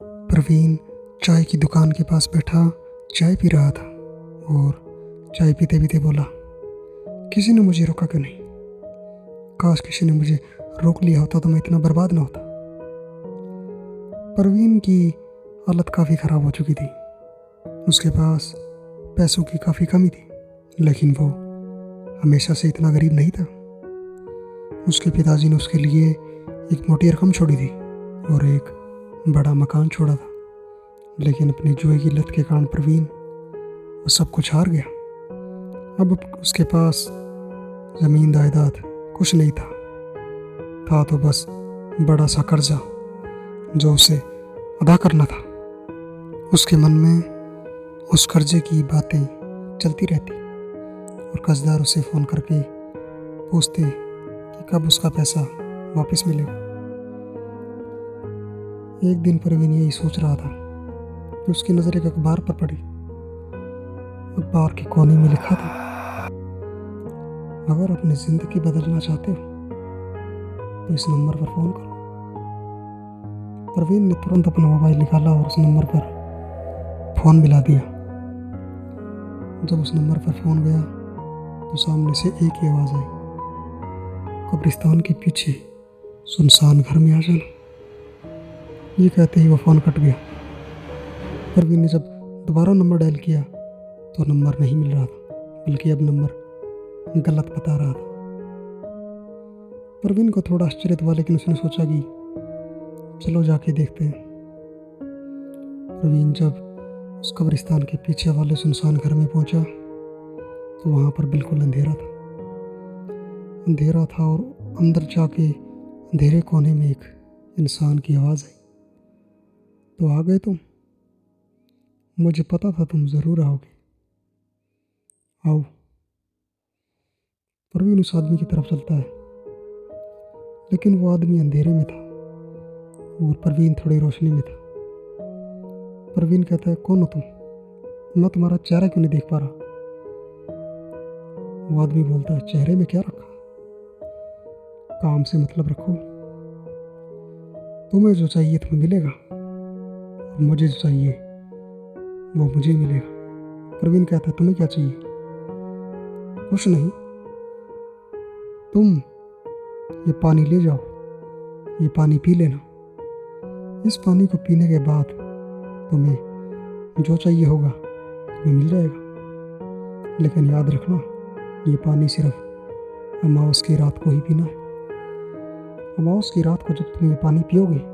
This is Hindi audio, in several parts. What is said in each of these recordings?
प्रवीण चाय की दुकान के पास बैठा, चाय पी रहा था और चाय पीते पीते बोला, किसी ने मुझे रोका क्यों नहीं? काश किसी ने मुझे रोक लिया होता तो मैं इतना बर्बाद ना होता। परवीन की हालत काफ़ी ख़राब हो चुकी थी। उसके पास पैसों की काफ़ी कमी थी, लेकिन वो हमेशा से इतना गरीब नहीं था। उसके पिताजी ने उसके लिए एक मोटी रकम छोड़ी थी और एक बड़ा मकान छोड़ा था, लेकिन अपने जुए की लत के कारण प्रवीण वो सब कुछ हार गया। अब उसके पास ज़मीन जायदाद कुछ नहीं था। था तो बस बड़ा सा कर्जा, जो उसे अदा करना था। उसके मन में उस कर्जे की बातें चलती रहती और कर्जदार उसे फ़ोन करके पूछते कि कब उसका पैसा वापस मिलेगा। एक दिन परवीन यही सोच रहा था कि उसकी नज़र एक अखबार पर पड़ी। अखबार के कोने में लिखा था, अगर अपनी ज़िंदगी बदलना चाहते हो तो इस नंबर पर फ़ोन करो। परवीन ने तुरंत अपना मोबाइल निकाला और उस नंबर पर फ़ोन मिला दिया। जब उस नंबर पर फ़ोन गया तो सामने से एक ही आवाज़ आई, कब्रिस्तान के पीछे सुनसान घर में आ जाना। ये कहते ही वो फ़ोन कट गया। परवीन ने जब दोबारा नंबर डायल किया तो नंबर नहीं मिल रहा था, बल्कि अब नंबर गलत बता रहा था। परवीन को थोड़ा आश्चर्य हुआ, लेकिन उसने सोचा कि चलो जाके देखते हैं। प्रवीण जब उस कब्रिस्तान के पीछे वाले सुनसान घर में पहुँचा तो वहाँ पर बिल्कुल अंधेरा था। अंधेरा था और अंदर जाके अंधेरे कोने में एक इंसान की आवाज़ आई। तो आ गए तुम। मुझे पता था तुम ज़रूर आओगे। आओ। प्रवीण उस आदमी की तरफ़ चलता है। लेकिन वो आदमी अंधेरे में था और प्रवीण थोड़ी रोशनी में था। प्रवीण कहता है, कौन हो तुम? मैं तुम्हारा चेहरा क्यों नहीं देख पा रहा? वो आदमी बोलता है, चेहरे में क्या रखा? काम से मतलब रखो। तुम्हें जो चाहिए तुम्हें मिलेगा। मुझे जो चाहिए, वो मुझे मिलेगा। प्रवीण कहता है तुम्हें क्या चाहिए? कुछ नहीं। तुम ये पानी ले जाओ, ये पानी पी लेना। इस पानी को पीने के बाद तुम्हें जो चाहिए होगा तुम्हें मिल जाएगा। लेकिन याद रखना, ये पानी सिर्फ़ अमावस की रात को ही पीना है। अमावस की रात को जब तुम ये पानी पियोगे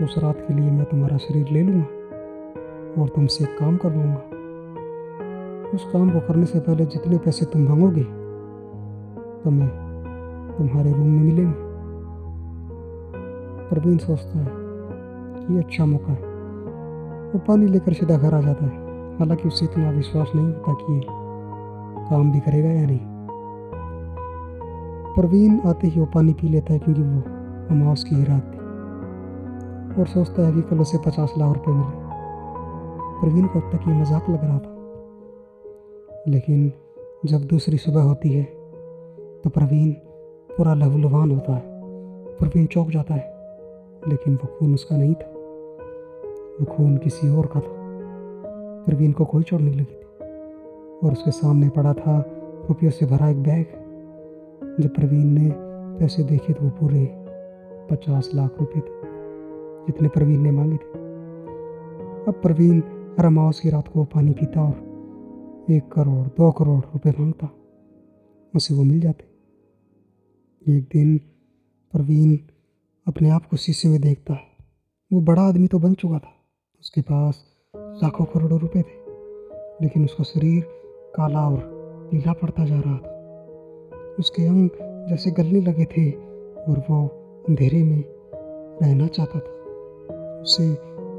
उस रात के लिए मैं तुम्हारा शरीर ले लूँगा और तुमसे एक काम करवाऊँगा उस काम को करने से पहले जितने पैसे तुम मांगोगे, तुम्हें तुम्हारे रूम में मिलेंगे। प्रवीण सोचता है ये अच्छा मौका है। वो पानी लेकर सीधा घर आ जाता है। हालाँकि उससे इतना विश्वास नहीं होता कि काम भी करेगा या नहीं। प्रवीण आते ही वो पानी पी लेता है क्योंकि वो अमावस की ही रात थी। और सोचता है कि कल उसे पचास लाख रुपए मिले। प्रवीण को अब तक ये मज़ाक लग रहा था। लेकिन जब दूसरी सुबह होती है तो प्रवीण पूरा लहूलुहान होता है। प्रवीण चौंक जाता है, लेकिन वो खून उसका नहीं था। वो खून किसी और का था। प्रवीण को कोई चोट नहीं लगी थी। और उसके सामने पड़ा था रुपयों से भरा एक बैग। जब प्रवीण ने पैसे देखे तो वो पूरे पचास लाख रुपए थे। जितने प्रवीण ने मांगे थे। अब प्रवीण हर अमावस की रात को पानी पीता और एक करोड़, दो करोड़ रुपए माँगता। उसे वो मिल जाते। एक दिन प्रवीण अपने आप को शीशे में देखता। है वो बड़ा आदमी तो बन चुका था। उसके पास लाखों करोड़ों रुपए थे, लेकिन उसका शरीर काला और पीला पड़ता जा रहा था। उसके अंग जैसे गलने लगे थे और वो अंधेरे में रहना चाहता था। उसे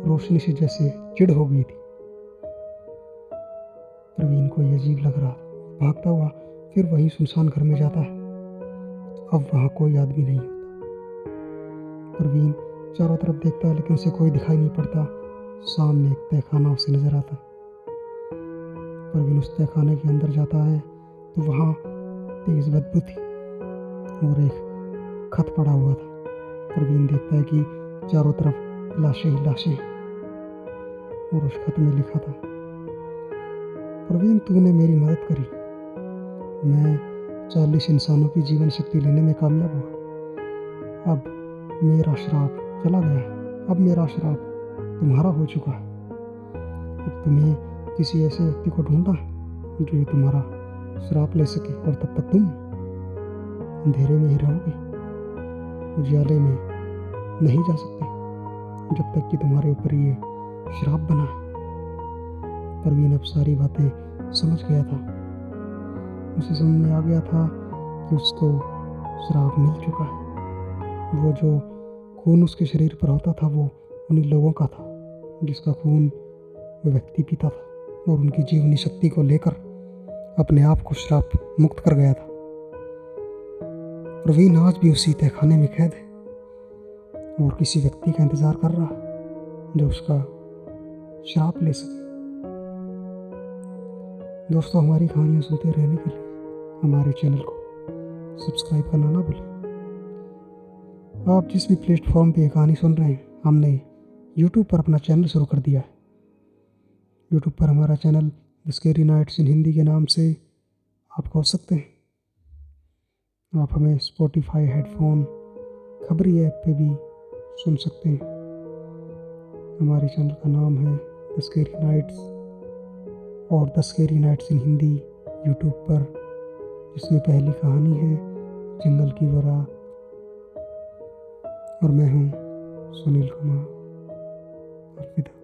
रोशनी से जैसे चिड़ हो गई थी। प्रवीण को यह अजीब लग रहा। भागता हुआ फिर वहीं सुनसान घर में जाता है। अब वहाँ कोई आदमी नहीं होता। प्रवीण चारों तरफ़ देखता है, लेकिन उसे कोई दिखाई नहीं पड़ता। सामने एक तहखाना उसे नज़र आता है। प्रवीण उस तहखाने के अंदर जाता है तो वहाँ तेज बदबू थी और एक खत पड़ा हुआ था। प्रवीण देखता है कि चारों तरफ़ लाशें लाशें। और उस खत में लिखा था। प्रवीण तूने मेरी मदद करी। मैं चालीस इंसानों की जीवन शक्ति लेने में कामयाब हुआ। अब मेरा श्राप चला गया अब मेरा श्राप तुम्हारा हो चुका है। अब तुम्हें किसी ऐसे व्यक्ति को ढूंढा जो ये तुम्हारा श्राप ले सके और तब तक तुम अंधेरे में ही रहोगे। उजाले में नहीं जा सकते। जब तक कि तुम्हारे ऊपर ये श्राप बना। परवीन अब सारी बातें समझ गया था। उसे समझ में आ गया था कि उसको श्राप मिल चुका है। वो जो खून उसके शरीर पर होता था, वो उन्हीं लोगों का था, जिसका खून वो व्यक्ति पीता था और उनकी जीवनी शक्ति को लेकर अपने आप को श्राप मुक्त कर गया था। प्रवीण आज भी उसी तहखाने में कैद है। और किसी व्यक्ति का इंतज़ार कर रहा जो उसका श्राप ले सके। दोस्तों, हमारी कहानियाँ सुनते रहने के लिए हमारे चैनल को सब्सक्राइब करना ना भूलें। आप जिस भी प्लेटफॉर्म पे कहानी सुन रहे हैं, हमने यूट्यूब पर अपना चैनल शुरू कर दिया है। यूट्यूब पर हमारा channel Scary Nights in Hindi के नाम से आप खोज सकते हैं। आप हमें स्पॉटिफाई हेडफोन खबरी ऐप पे भी सुन सकते हैं। हमारे चैनल का नाम है द स्केरी नाइट्स और the Scary Nights in Hindi YouTube पर, जिसमें पहली कहानी है जंगल की वरा। और मैं हूँ सुनील कुमार। अलविदा।